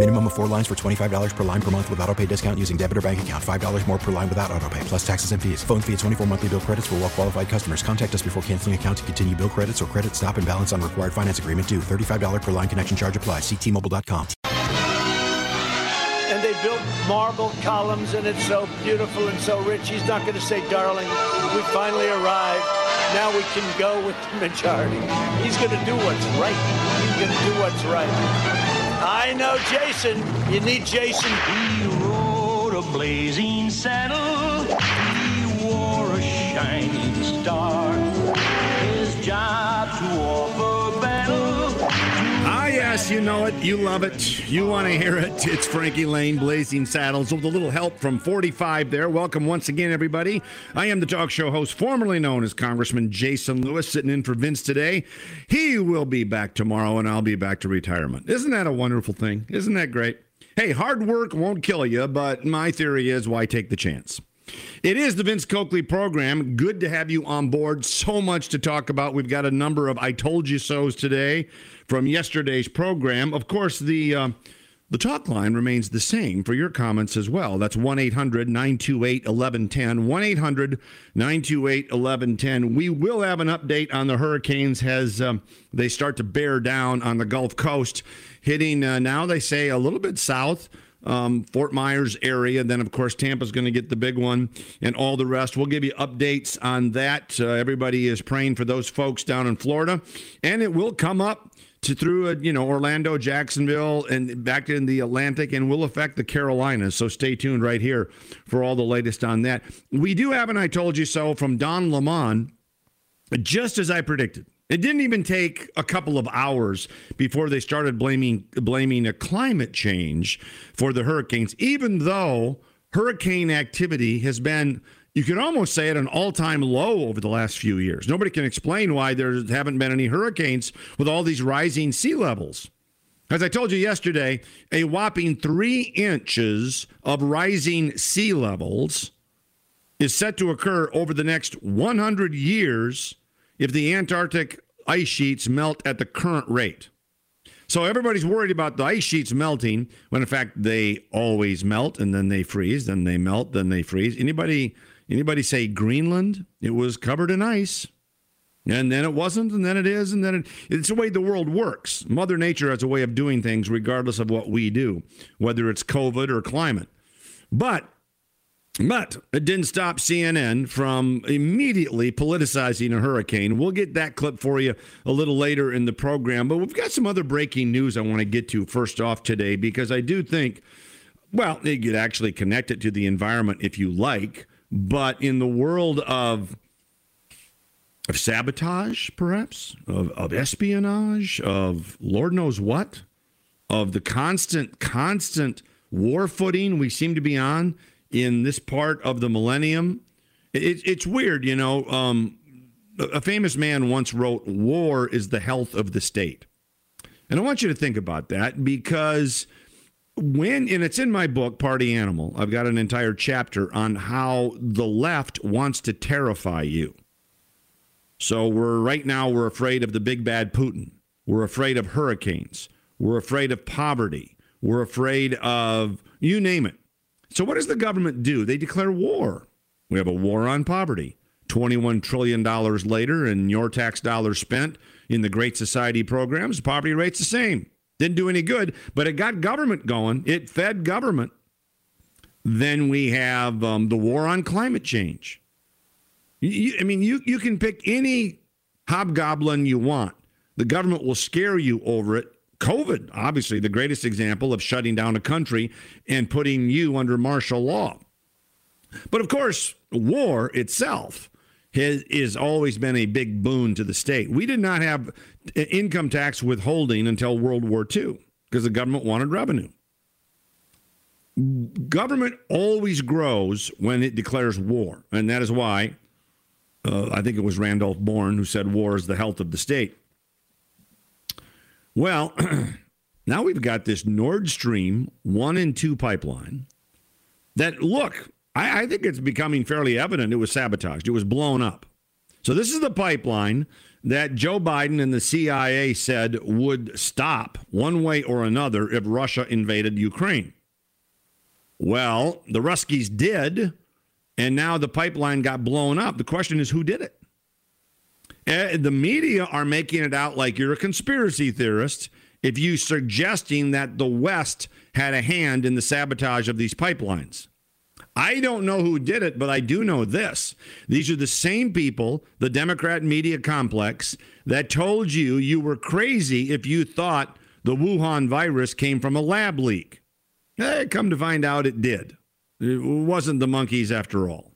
Minimum of four lines for $25 per line per month with auto pay discount using debit or bank account. $5 more per line without auto pay, plus taxes and fees. Phone fee at 24 monthly bill credits for well qualified customers. Contact us before canceling account to continue bill credits or credit stop and balance on required finance agreement due. $35 per line connection charge applies. Ctmobile.com. and they built marble columns, and it's so beautiful and so rich. He's not going to say, darling, we finally arrived. Now we can go with the majority. He's going to do what's right. He's going to do what's right. I know Jason. You need Jason. He rode a blazing saddle. He wore a shining star. You know it. You love it. You want to hear it. It's Frankie Laine, Blazing Saddles, with a little help from 45 there. Welcome once again, everybody. I am the talk show host, formerly known as Congressman Jason Lewis, sitting in for Vince today. He will be back tomorrow, and I'll be back to retirement. Isn't that a wonderful thing? Isn't that great? Hey, hard work won't kill you, but my theory is why take the chance? It is the Vince Coakley program. Good to have you on board. So much to talk about. We've got a number of I told you so's today from yesterday's program. Of course, the uh, the talk line remains the same for your comments as well. That's 1 800 928 1110. 1 800 928 1110. We will have an update on the hurricanes as um, they start to bear down on the Gulf Coast, hitting uh, now, they say, a little bit south um, Fort Myers area. Then, of course, Tampa's going to get the big one and all the rest. We'll give you updates on that. Uh, everybody is praying for those folks down in Florida, and it will come up to through uh, you know Orlando, Jacksonville, and back in the Atlantic, and will affect the Carolinas. So stay tuned right here for all the latest on that. We do have an "I told you so" from Don Lemon, just as I predicted. It didn't even take a couple of hours before they started blaming blaming a climate change for the hurricanes, even though hurricane activity has been you could almost say at an all-time low over the last few years. Nobody can explain why there haven't been any hurricanes with all these rising sea levels. As I told you yesterday, a whopping three inches of rising sea levels is set to occur over the next 100 years if the Antarctic ice sheets melt at the current rate. So everybody's worried about the ice sheets melting when in fact they always melt and then they freeze, then they melt, then they freeze. Anybody anybody say Greenland? It was covered in ice. And then it wasn't, and then it is, and then it, it's the way the world works. Mother Nature has a way of doing things regardless of what we do, whether it's COVID or climate. But but it didn't stop CNN from immediately politicizing a hurricane. We'll get that clip for you a little later in the program. But we've got some other breaking news I want to get to first off today because I do think, well, you could actually connect it to the environment if you like. But in the world of of sabotage, perhaps, of, of espionage, of Lord knows what, of the constant, constant war footing we seem to be on in this part of the millennium. It, it's weird, you know. Um, a famous man once wrote, War is the health of the state. And I want you to think about that because when, and it's in my book, Party Animal, I've got an entire chapter on how the left wants to terrify you. So we're right now, we're afraid of the big bad Putin. We're afraid of hurricanes. We're afraid of poverty. We're afraid of you name it. So, what does the government do? They declare war. We have a war on poverty. $21 trillion later, and your tax dollars spent in the Great Society programs, poverty rate's the same. Didn't do any good, but it got government going. It fed government. Then we have um, the war on climate change. You, I mean, you, you can pick any hobgoblin you want. The government will scare you over it COVID, obviously, the greatest example of shutting down a country and putting you under martial law. But of course, war itself has, always been a big boon to the state. We did not have income tax withholding until World War II because the government wanted revenue. Government always grows when it declares war, and that is why uh, I think it was Randolph Bourne who said war is the health of the state. Well, now we've got this Nord Stream 1 and 2 pipeline that, look, I, I think it's becoming fairly evident it was sabotaged, it was blown up. So, this is the pipeline that Joe Biden and the CIA said would stop one way or another if Russia invaded Ukraine. Well, the Ruskies did, and now the pipeline got blown up. The question is who did it? Uh, the media are making it out like you're a conspiracy theorist if you suggesting that the West had a hand in the sabotage of these pipelines. I don't know who did it, but I do know this. These are the same people, the Democrat media complex, that told you you were crazy if you thought the Wuhan virus came from a lab leak. Eh, come to find out it did. It wasn't the monkeys after all,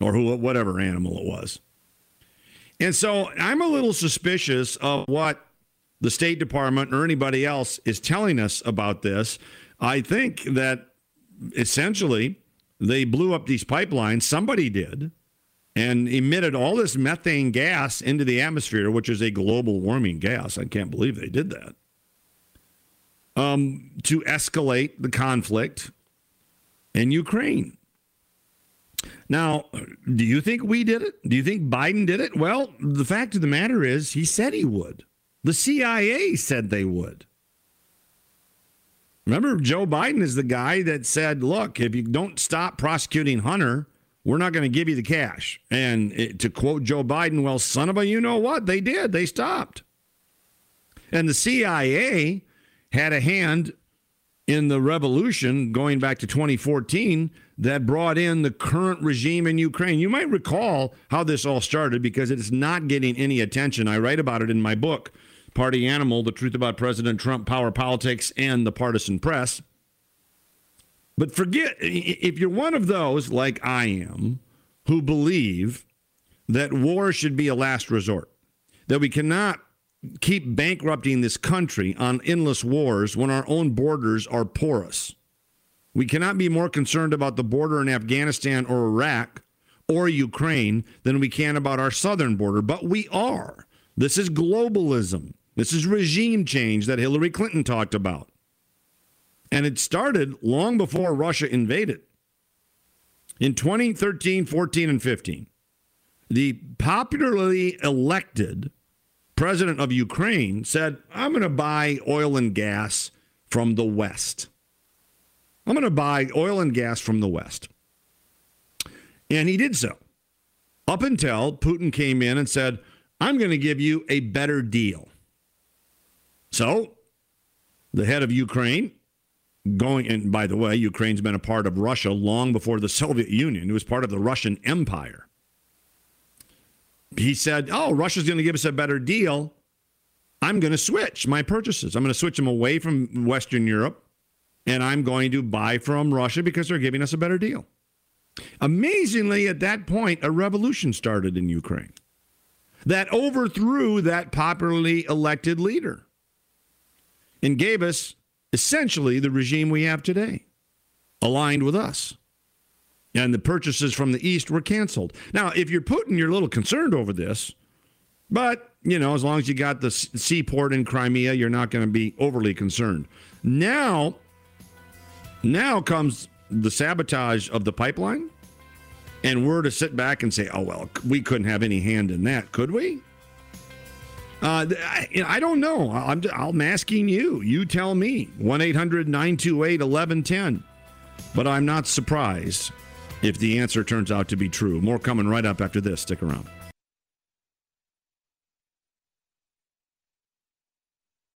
or who, whatever animal it was. And so I'm a little suspicious of what the State Department or anybody else is telling us about this. I think that essentially they blew up these pipelines. Somebody did and emitted all this methane gas into the atmosphere, which is a global warming gas. I can't believe they did that. Um, to escalate the conflict in Ukraine. Now, do you think we did it? Do you think Biden did it? Well, the fact of the matter is, he said he would. The CIA said they would. Remember, Joe Biden is the guy that said, look, if you don't stop prosecuting Hunter, we're not going to give you the cash. And it, to quote Joe Biden, well, son of a, you know what? They did. They stopped. And the CIA had a hand in the revolution going back to 2014 that brought in the current regime in Ukraine. You might recall how this all started because it's not getting any attention. I write about it in my book, Party Animal The Truth About President Trump, Power Politics, and the Partisan Press. But forget, if you're one of those, like I am, who believe that war should be a last resort, that we cannot keep bankrupting this country on endless wars when our own borders are porous. We cannot be more concerned about the border in Afghanistan or Iraq or Ukraine than we can about our southern border, but we are. This is globalism. This is regime change that Hillary Clinton talked about. And it started long before Russia invaded. In 2013, 14, and 15, the popularly elected president of Ukraine said, I'm going to buy oil and gas from the West. I'm going to buy oil and gas from the West. And he did so up until Putin came in and said, I'm going to give you a better deal. So the head of Ukraine, going, and by the way, Ukraine's been a part of Russia long before the Soviet Union. It was part of the Russian Empire he said, Oh, Russia's going to give us a better deal. I'm going to switch my purchases. I'm going to switch them away from Western Europe and I'm going to buy from Russia because they're giving us a better deal. Amazingly, at that point, a revolution started in Ukraine that overthrew that popularly elected leader and gave us essentially the regime we have today, aligned with us and the purchases from the east were canceled. Now, if you're Putin, you're a little concerned over this, but you know, as long as you got the seaport in Crimea, you're not going to be overly concerned. Now, now comes the sabotage of the pipeline, and we're to sit back and say, "Oh well, we couldn't have any hand in that, could we?" Uh, I, I, don't know. I'm, I'm asking you. You tell me. 1 800 928 1110. But I'm not surprised if the answer turns out to be true. More coming right up after this. Stick around.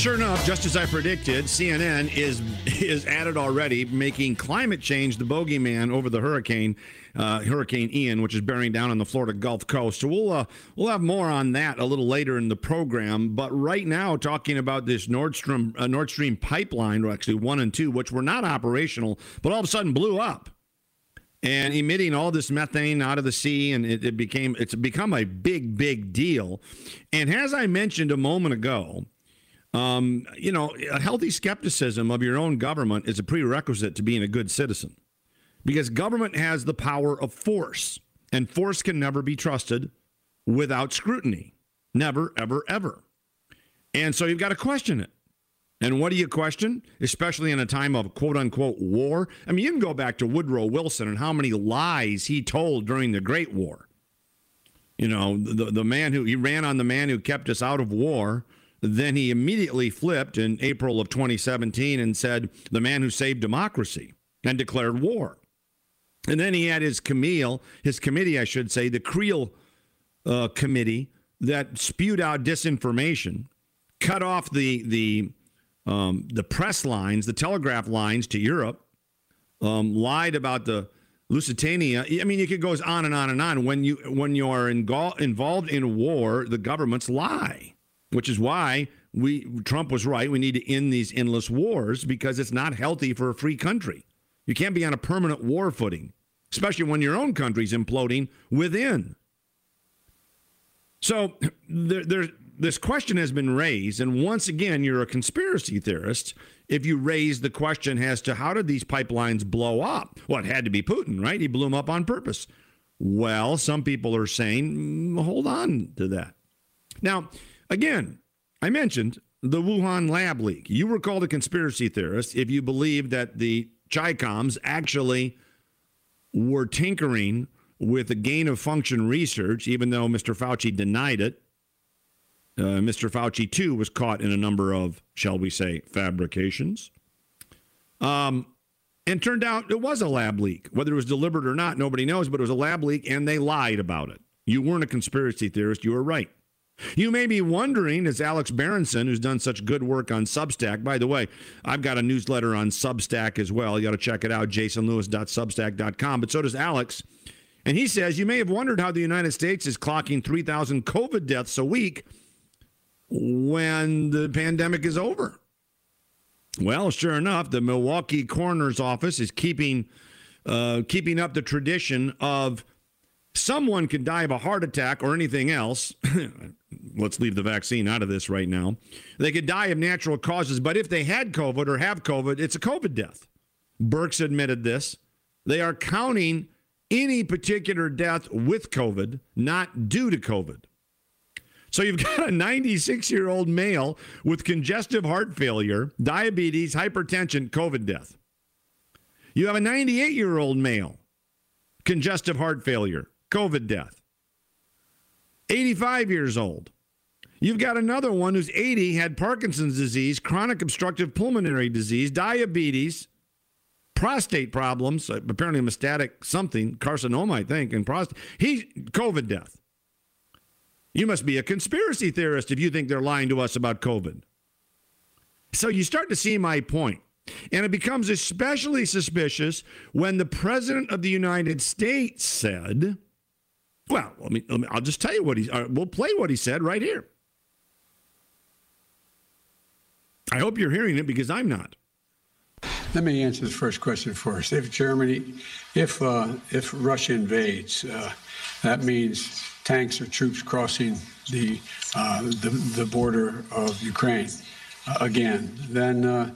Sure enough, just as I predicted, CNN is is at it already, making climate change the bogeyman over the hurricane, uh, Hurricane Ian, which is bearing down on the Florida Gulf Coast. So we'll uh, we'll have more on that a little later in the program. But right now, talking about this Nord Stream uh, Nord Stream pipeline, or actually one and two, which were not operational, but all of a sudden blew up and emitting all this methane out of the sea and it, it, became it's become a big big deal and as i mentioned a moment ago um, you know, a healthy skepticism of your own government is a prerequisite to being a good citizen because government has the power of force, and force can never be trusted without scrutiny. Never, ever, ever. And so you've got to question it. And what do you question, especially in a time of quote unquote war? I mean, you can go back to Woodrow Wilson and how many lies he told during the Great War. You know, the, the man who he ran on the man who kept us out of war then he immediately flipped in April of 2017 and said, the man who saved democracy, and declared war. And then he had his Camille, his committee, I should say, the Creel uh, committee that spewed out disinformation, cut off the the um, the press lines, the telegraph lines to Europe, um, lied about the Lusitania. I mean, it goes on and on and on. When you when you are involved in war, the governments lie which is why we Trump was right. We need to end these endless wars because it's not healthy for a free country. You can't be on a permanent war footing, especially when your own country's imploding within. So there, there, this question has been raised, and once again, you're a conspiracy theorist if you raise the question as to how did these pipelines blow up? Well, it had to be Putin, right? He blew them up on purpose. Well, some people are saying, mm, hold on to that. Now, Again, I mentioned the Wuhan lab leak. You were called a conspiracy theorist if you believed that the Chicoms actually were tinkering with the gain of function research, even though Mr. Fauci denied it. Uh, Mr. Fauci, too, was caught in a number of, shall we say, fabrications. Um, and turned out it was a lab leak. Whether it was deliberate or not, nobody knows, but it was a lab leak and they lied about it. You weren't a conspiracy theorist, you were right. You may be wondering, as Alex Berenson, who's done such good work on Substack, by the way, I've got a newsletter on Substack as well. You got to check it out, jasonlewis.substack.com. But so does Alex. And he says, You may have wondered how the United States is clocking 3,000 COVID deaths a week when the pandemic is over. Well, sure enough, the Milwaukee coroner's office is keeping uh, keeping up the tradition of someone can die of a heart attack or anything else. Let's leave the vaccine out of this right now. They could die of natural causes, but if they had COVID or have COVID, it's a COVID death. Birx admitted this. They are counting any particular death with COVID, not due to COVID. So you've got a 96 year old male with congestive heart failure, diabetes, hypertension, COVID death. You have a 98 year old male, congestive heart failure, COVID death. 85 years old. You've got another one who's 80, had Parkinson's disease, chronic obstructive pulmonary disease, diabetes, prostate problems, uh, apparently metastatic something, carcinoma, I think, and prostate. He COVID death. You must be a conspiracy theorist if you think they're lying to us about COVID. So you start to see my point. And it becomes especially suspicious when the president of the United States said, well, let me, let me I'll just tell you what he, uh, we'll play what he said right here. I hope you're hearing it because I'm not. Let me answer the first question first. If Germany, if uh, if Russia invades, uh, that means tanks or troops crossing the uh, the, the, border of Ukraine uh, again. Then uh,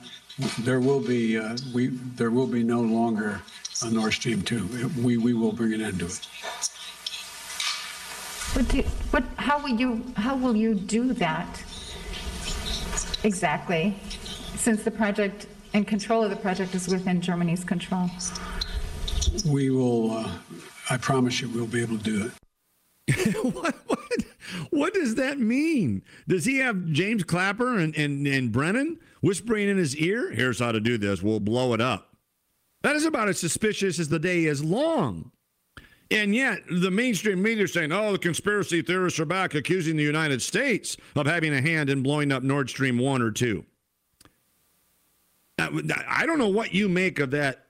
there will be uh, we there will be no longer a Nord Stream two. We we will bring an end to it. But, do, but how will you how will you do that exactly? Since the project and control of the project is within Germany's control. We will. Uh, I promise you, we'll be able to do it. what, what, what does that mean? Does he have James Clapper and, and, and Brennan whispering in his ear? Here's how to do this. We'll blow it up. That is about as suspicious as the day is long. And yet, the mainstream media is saying, oh, the conspiracy theorists are back accusing the United States of having a hand in blowing up Nord Stream 1 or 2. I don't know what you make of that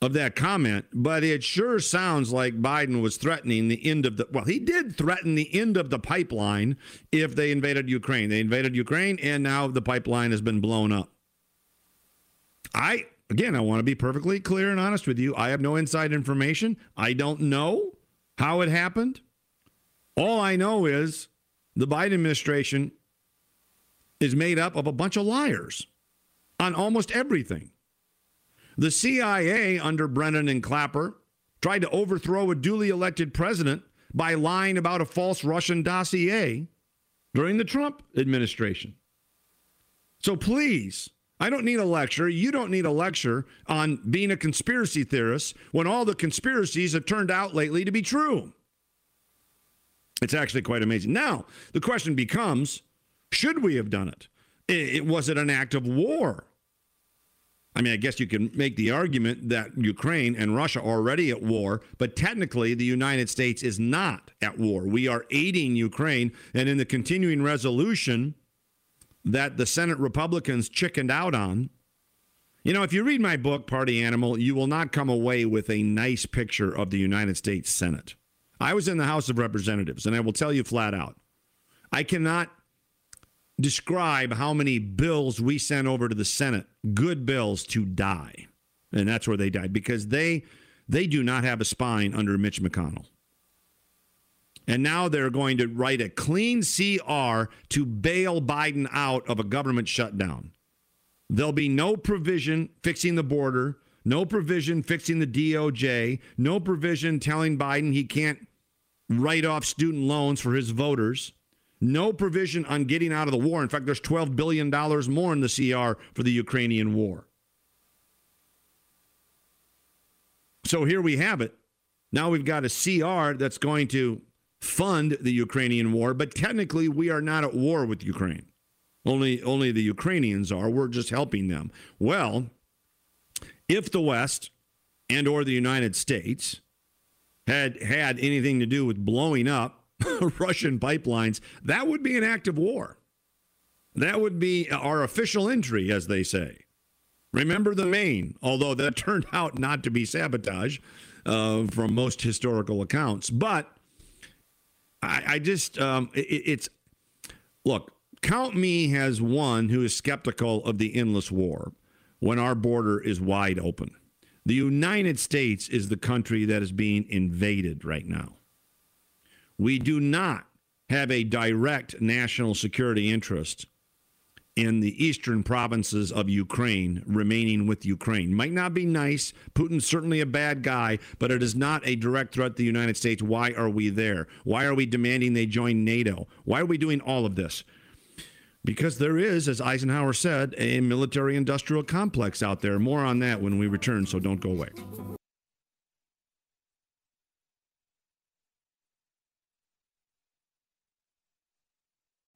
of that comment, but it sure sounds like Biden was threatening the end of the well, he did threaten the end of the pipeline if they invaded Ukraine. They invaded Ukraine and now the pipeline has been blown up. I again, I want to be perfectly clear and honest with you. I have no inside information. I don't know how it happened. All I know is the Biden administration is made up of a bunch of liars on almost everything. The CIA under Brennan and Clapper tried to overthrow a duly elected president by lying about a false Russian dossier during the Trump administration. So please, I don't need a lecture. You don't need a lecture on being a conspiracy theorist when all the conspiracies have turned out lately to be true. It's actually quite amazing. Now, the question becomes should we have done it? it was it an act of war? I mean, I guess you can make the argument that Ukraine and Russia are already at war, but technically the United States is not at war. We are aiding Ukraine, and in the continuing resolution that the Senate Republicans chickened out on, you know, if you read my book, Party Animal, you will not come away with a nice picture of the United States Senate. I was in the House of Representatives, and I will tell you flat out I cannot describe how many bills we sent over to the Senate, good bills to die. And that's where they died because they they do not have a spine under Mitch McConnell. And now they're going to write a clean CR to bail Biden out of a government shutdown. There'll be no provision fixing the border, no provision fixing the DOJ, no provision telling Biden he can't write off student loans for his voters. No provision on getting out of the war. In fact, there's $12 billion more in the CR for the Ukrainian war. So here we have it. Now we've got a CR that's going to fund the Ukrainian war, but technically we are not at war with Ukraine. Only only the Ukrainians are. We're just helping them. Well, if the West and or the United States had had anything to do with blowing up Russian pipelines, that would be an act of war. That would be our official entry, as they say. Remember the Maine, although that turned out not to be sabotage uh, from most historical accounts. But I, I just, um, it, it's look, count me as one who is skeptical of the endless war when our border is wide open. The United States is the country that is being invaded right now. We do not have a direct national security interest in the eastern provinces of Ukraine remaining with Ukraine. Might not be nice. Putin's certainly a bad guy, but it is not a direct threat to the United States. Why are we there? Why are we demanding they join NATO? Why are we doing all of this? Because there is, as Eisenhower said, a military industrial complex out there. More on that when we return, so don't go away.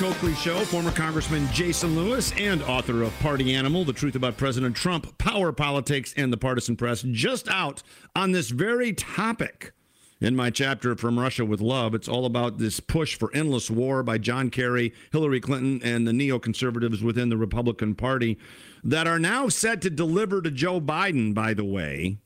Coakley Show. Former Congressman Jason Lewis and author of Party Animal, The Truth About President Trump, Power Politics, and the Partisan Press, just out on this very topic. In my chapter From Russia with Love, it's all about this push for endless war by John Kerry, Hillary Clinton, and the neoconservatives within the Republican Party that are now set to deliver to Joe Biden, by the way,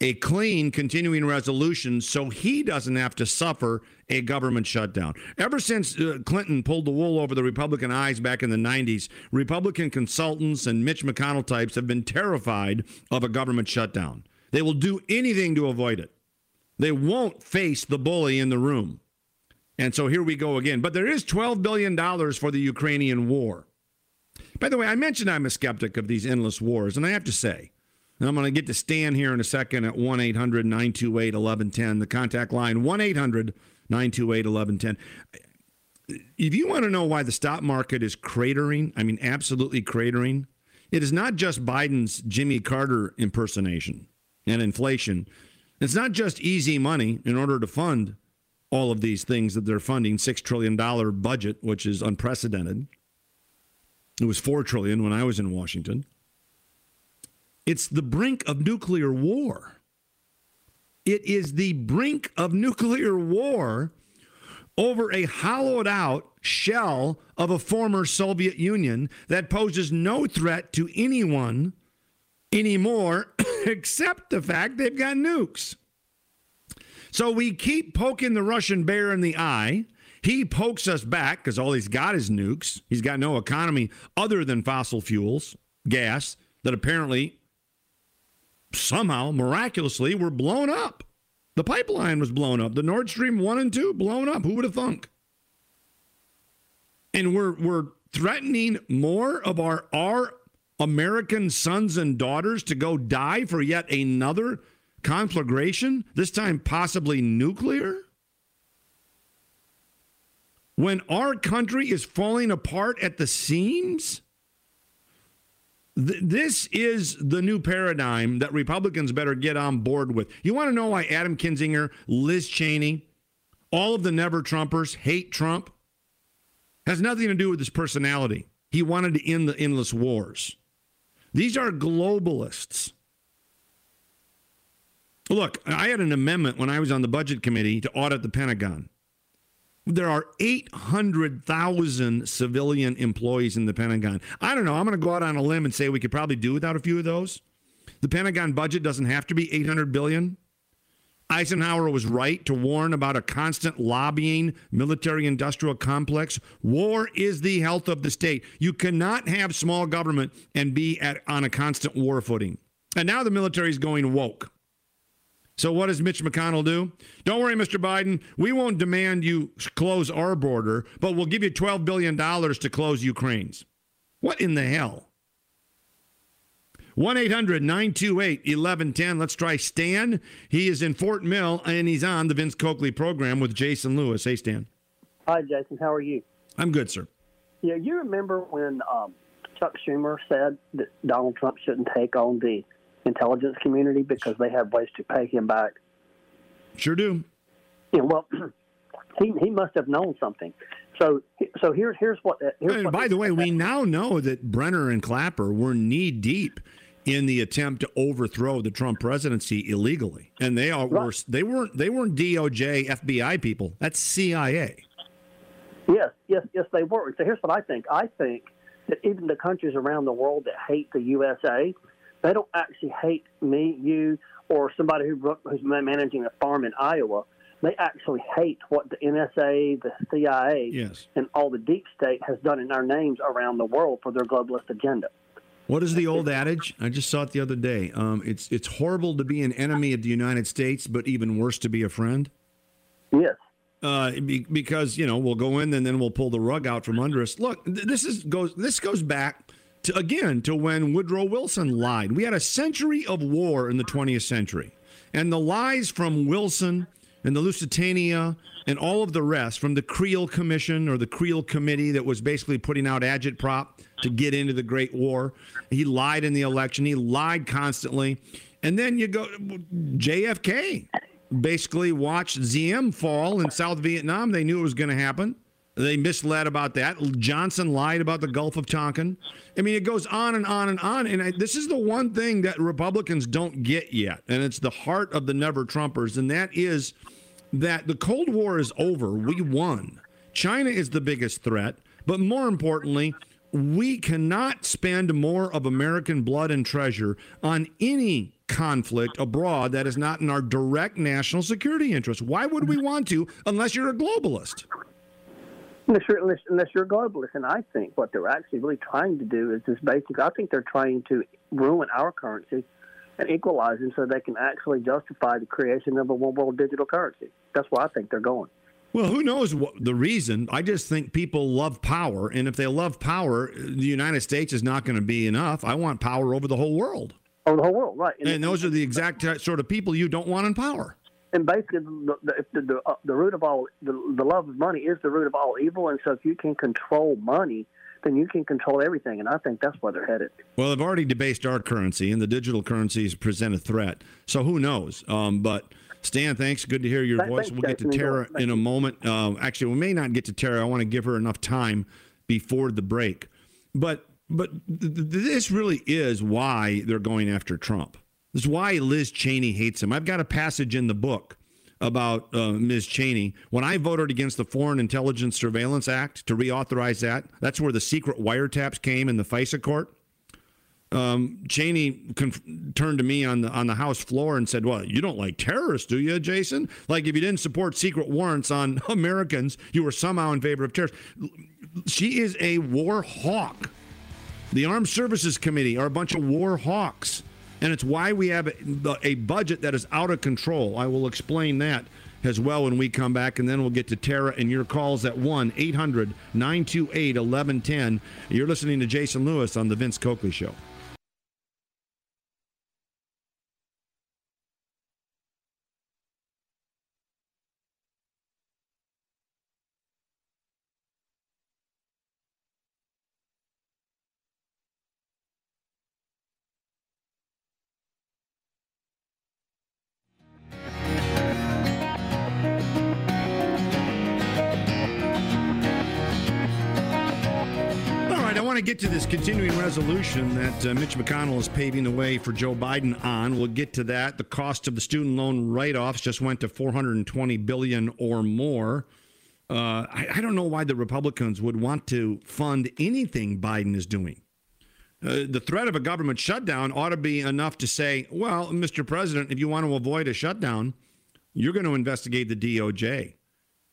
a clean continuing resolution so he doesn't have to suffer a government shutdown. Ever since uh, Clinton pulled the wool over the Republican eyes back in the 90s, Republican consultants and Mitch McConnell types have been terrified of a government shutdown. They will do anything to avoid it. They won't face the bully in the room. And so here we go again. But there is $12 billion for the Ukrainian war. By the way, I mentioned I'm a skeptic of these endless wars, and I have to say, I'm going to get to Stan here in a second at 1 800 928 1110, the contact line 1 800 928 1110. If you want to know why the stock market is cratering, I mean, absolutely cratering, it is not just Biden's Jimmy Carter impersonation and inflation. It's not just easy money in order to fund all of these things that they're funding, $6 trillion budget, which is unprecedented. It was 4 trillion when I was in Washington. It's the brink of nuclear war. It is the brink of nuclear war over a hollowed out shell of a former Soviet Union that poses no threat to anyone anymore except the fact they've got nukes. So we keep poking the Russian bear in the eye. He pokes us back because all he's got is nukes. He's got no economy other than fossil fuels, gas, that apparently somehow miraculously were blown up. The pipeline was blown up. The Nord Stream 1 and 2 blown up. Who would have thunk? And we're we're threatening more of our our American sons and daughters to go die for yet another conflagration, this time possibly nuclear? When our country is falling apart at the seams? Th- this is the new paradigm that Republicans better get on board with. You want to know why Adam Kinzinger, Liz Cheney, all of the never Trumpers hate Trump? Has nothing to do with his personality. He wanted to end the endless wars. These are globalists. Look, I had an amendment when I was on the budget committee to audit the Pentagon. There are 800,000 civilian employees in the Pentagon. I don't know. I'm going to go out on a limb and say we could probably do without a few of those. The Pentagon budget doesn't have to be 800 billion. Eisenhower was right to warn about a constant lobbying military industrial complex. War is the health of the state. You cannot have small government and be at, on a constant war footing. And now the military is going woke. So what does Mitch McConnell do? Don't worry, Mr. Biden. We won't demand you close our border, but we'll give you $12 billion to close Ukraine's. What in the hell? 1 800 928 1110. Let's try Stan. He is in Fort Mill and he's on the Vince Coakley program with Jason Lewis. Hey, Stan. Hi, Jason. How are you? I'm good, sir. Yeah, you remember when um, Chuck Schumer said that Donald Trump shouldn't take on the intelligence community because they have ways to pay him back? Sure do. Yeah, well, he he must have known something. So so here's here's what. Here's and what by the way, we now know that Brennan and Clapper were knee deep in the attempt to overthrow the Trump presidency illegally, and they are Right. were they weren't they weren't DOJ FBI people. That's CIA. Yes, yes, yes, they were. So here's what I think. I think that even the countries around the world that hate the USA, they don't actually hate me, you, or somebody who who's managing a farm in Iowa. They actually hate what the NSA, the CIA, Yes. and all the deep state has done in our names around the world for their globalist agenda. What is the old adage? I just saw it the other day. Um, it's it's horrible to be an enemy of the United States, but even worse to be a friend. Yes. Uh, be, because you know we'll go in and then we'll pull the rug out from under us. Look, th- this is goes this goes back to again to when Woodrow Wilson lied. We had a century of war in the 20th century, and the lies from Wilson and the Lusitania and all of the rest from the Creel Commission or the Creel Committee that was basically putting out agitprop to get into the Great War. He lied in the election. He lied constantly, and then you go JFK basically watched Diem fall in South Vietnam. They knew it was going to happen. They misled about that. Johnson lied about the Gulf of Tonkin. I mean, it goes on and on and on. And I, this is the one thing that Republicans don't get yet. And it's the heart of the never Trumpers. And that is that the Cold War is over. We won. China is the biggest threat. But more importantly, we cannot spend more of American blood and treasure on any conflict abroad that is not in our direct national security interest. Why would we want to unless you're a globalist? Unless you're, unless, unless you're globalist, and I think what they're actually really trying to do is just basically, I think they're trying to ruin our currency and equalize it so they can actually justify the creation of a one world digital currency. That's where I think they're going. Well, who knows what the reason? I just think people love power, and if they love power, the United States is not going to be enough. I want power over the whole world. Over the whole world, right? And, those are the exact sort of people you don't want in power. And basically the the, the, the, uh, the root of all the, the love of money is the root of all evil and so if you can control money then you can control everything and i think that's where they're headed Well, they've already debased our currency, and the digital currencies present a threat. So who knows? Um, but Stan, thanks. Good to hear your Thank- voice. We'll get to Tara in a moment. Um, actually, we may not get to Tara. I want to give her enough time before the break. But but th- th- this really is why they're going after Trump. This is why Liz Cheney hates him. I've got a passage in the book about uh, Ms. Cheney. When I voted against the Foreign Intelligence Surveillance Act to reauthorize that, that's where the secret wiretaps came in the FISA court um, Cheney conf- turned to me on the on the House floor and said, "Well, you don't like terrorists, do you, Jason? Like if you didn't support secret warrants on Americans, you were somehow in favor of terrorists." She is a war hawk. The Armed Services Committee are a bunch of war hawks, and it's why we have a, budget that is out of control. I will explain that as well when we come back, and then we'll get to Tara and your calls at 1 800 928 1110. You're listening to Jason Lewis on The Vince Coakley Show. To this continuing resolution that uh, Mitch McConnell is paving the way for Joe Biden on. We'll get to that. The cost of the student loan write-offs just went to 420 billion or more. Uh, I, I don't know why the Republicans would want to fund anything Biden is doing. Uh, the threat of a government shutdown ought to be enough to say, well, Mr. President, if you want to avoid a shutdown, you're going to investigate the DOJ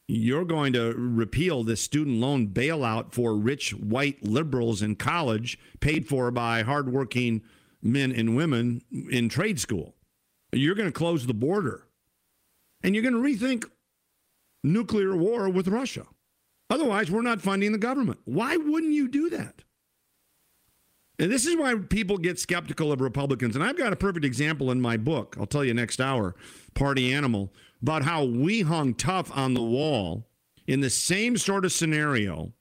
you're going to repeal this student loan bailout for rich white liberals in college paid for by hardworking men and women in trade school. You're going to close the border. And you're going to rethink nuclear war with Russia. Otherwise, we're not funding the government. Why wouldn't you do that? And this is why people get skeptical of Republicans. And I've got a perfect example in my book. I'll tell you next hour, Party Animal, about how we hung tough on the wall in the same sort of scenario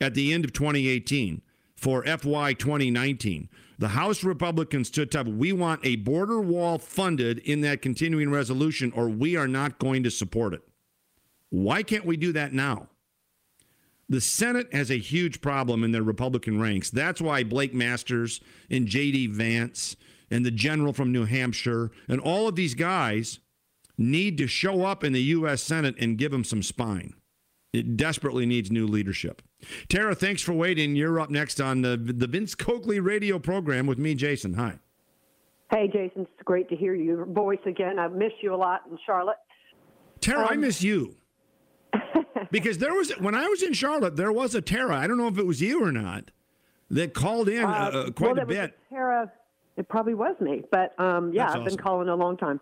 at the end of 2018 for FY 2019. The House Republicans stood tough. We want a border wall funded in that continuing resolution, or we are not going to support it. Why can't we do that now? The Senate has a huge problem in their Republican ranks. That's why Blake Masters and J.D. Vance and the general from New Hampshire and all of these guys need to show up in the U.S. Senate and give them some spine. It desperately needs new leadership. Tara, thanks for waiting. You're up next on the, the Vince Coakley radio program with me, Jason. Hi. Hey, Jason. It's great to hear your voice again. I miss you a lot in Charlotte. Tara, um, I miss you. because there was when I was in Charlotte, there was a Tara. I don't know if it was you or not that called in uh, uh, quite well, a bit. A Tara, it probably was me, but um, yeah, That's I've awesome. been calling a long time.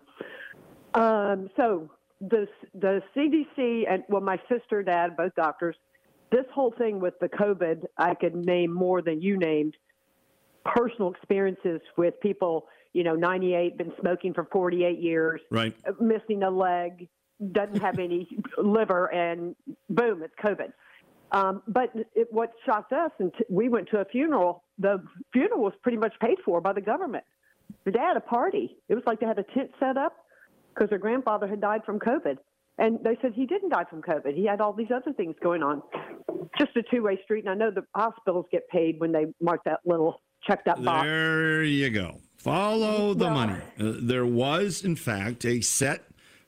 Um, so the the CDC and well, my sister, dad, both doctors. This whole thing with the COVID, I could name more than you named. Personal experiences with people, you know, 98, been smoking for 48 years, Right. missing a leg, doesn't have any liver, and boom, it's COVID. Um, but it, what shocked us, and t- we went to a funeral. The funeral was pretty much paid for by the government. They had a party. It was like they had a tent set up because her grandfather had died from COVID. And they said he didn't die from COVID. He had all these other things going on. Just a two way street. And I know the hospitals get paid when they mark that little check that box. There you go. Follow the money. Uh, there was, in fact, a set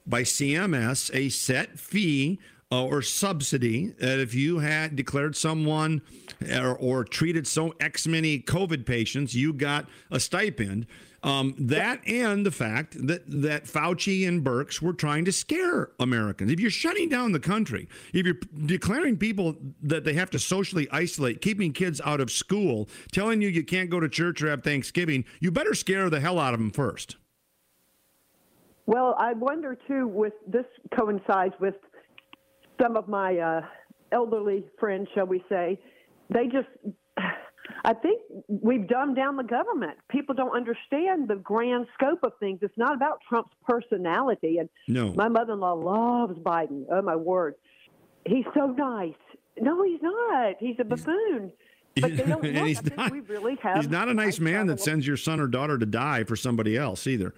by CMS, a set fee uh, or subsidy that if you had declared someone or, or treated so X many COVID patients, you got a stipend. Um, that and the fact that, that Fauci and Birx were trying to scare Americans. If you're shutting down the country, if you're declaring people that they have to socially isolate, keeping kids out of school, telling you you can't go to church or have Thanksgiving, you better scare the hell out of them first. Well, I wonder too, with this coincides with some of my uh, elderly friends, shall we say, they just, I think we've dumbed down the government. People don't understand the grand scope of things. It's not about Trump's personality. And No. my mother in law loves Biden. Oh, my word. He's so nice. No, he's not. He's a buffoon. But they don't And he's not- we really have. He's not a nice man that sends your son or daughter to die for somebody else either.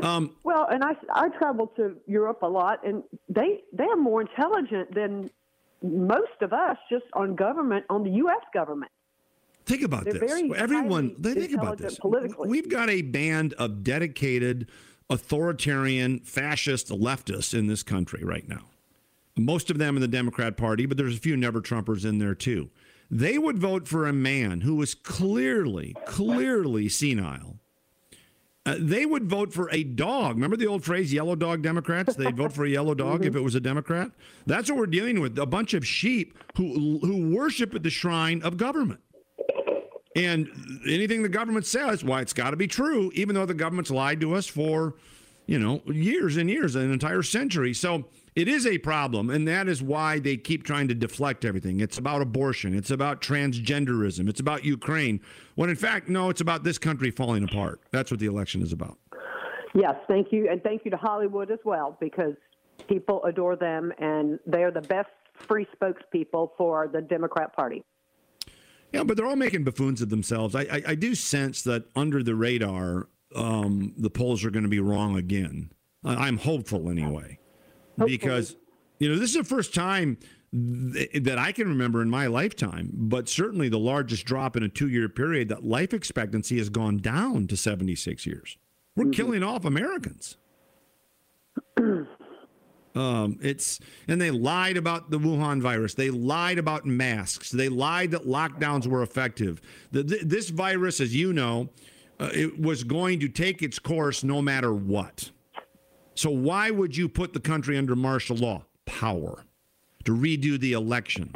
Um, Well, and I I travel to Europe a lot, and they they are more intelligent than most of us just on government on the U.S. government. Think about They're this. very Everyone, think about this. politically. We've got a band of dedicated, authoritarian, fascist leftists in this country right now. Most of them in the Democrat Party, but there's a few never Trumpers in there too. They would vote for a man who was clearly, clearly senile. Uh, they would vote for a dog. Remember the old phrase, yellow dog Democrats? They'd vote for a yellow dog if it was a Democrat. That's what we're dealing with a bunch of sheep who, who worship at the shrine of government. And anything the government says, why it's got to be true, even though the government's lied to us for, you know, years and years, an entire century. So it is a problem, and that is why they keep trying to deflect everything. It's about abortion, it's about transgenderism, it's about Ukraine. When in fact, no, it's about this country falling apart. That's what the election is about. Yes, thank you, and thank you to Hollywood as well because people adore them, and they are the best free spokespeople for the Democrat Party. Yeah, but they're all making buffoons of themselves. I, I, I do sense that under the radar, um, the polls are going to be wrong again. I'm hopeful anyway, because you know this is the first time th- that I can remember in my lifetime, but certainly the largest drop in a two-year period that life expectancy has gone down to 76 years. We're killing off Americans. Um, it's and they lied about the Wuhan virus. They lied about masks. They lied that lockdowns were effective. The, th- this virus, as you know, uh, it was going to take its course no matter what. So why would you put the country under martial law? Power to redo the election.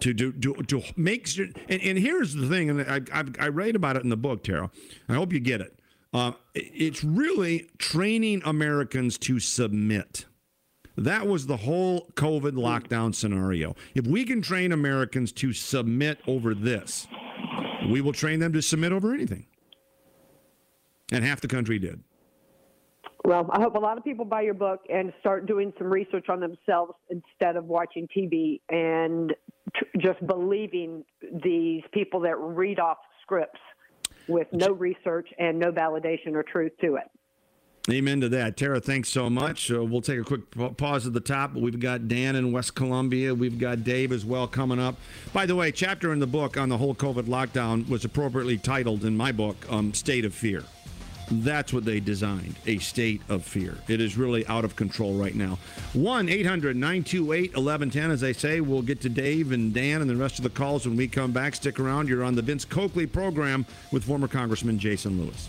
To do to, to make sure, and, and here's the thing, and I, I I write about it in the book, Tara. I hope you get it. Uh, it- it's really training Americans to submit. That was the whole COVID lockdown scenario. If we can train Americans to submit over this, we will train them to submit over anything. And half the country did. Well, I hope a lot of people buy your book and start doing some research on themselves instead of watching TV and t- just believing these people that read off scripts with no research and no validation or truth to it. Amen to that. Tara, thanks so much. Uh, we'll take a quick pause at the top. We've got Dan in West Columbia. We've got Dave as well coming up. By the way, chapter in the book on the whole COVID lockdown was appropriately titled in my book, um, State of Fear. That's what they designed a state of fear. It is really out of control right now. 1 800 928 1110. As I say, we'll get to Dave and Dan and the rest of the calls when we come back. Stick around. You're on the Vince Coakley program with former Congressman Jason Lewis.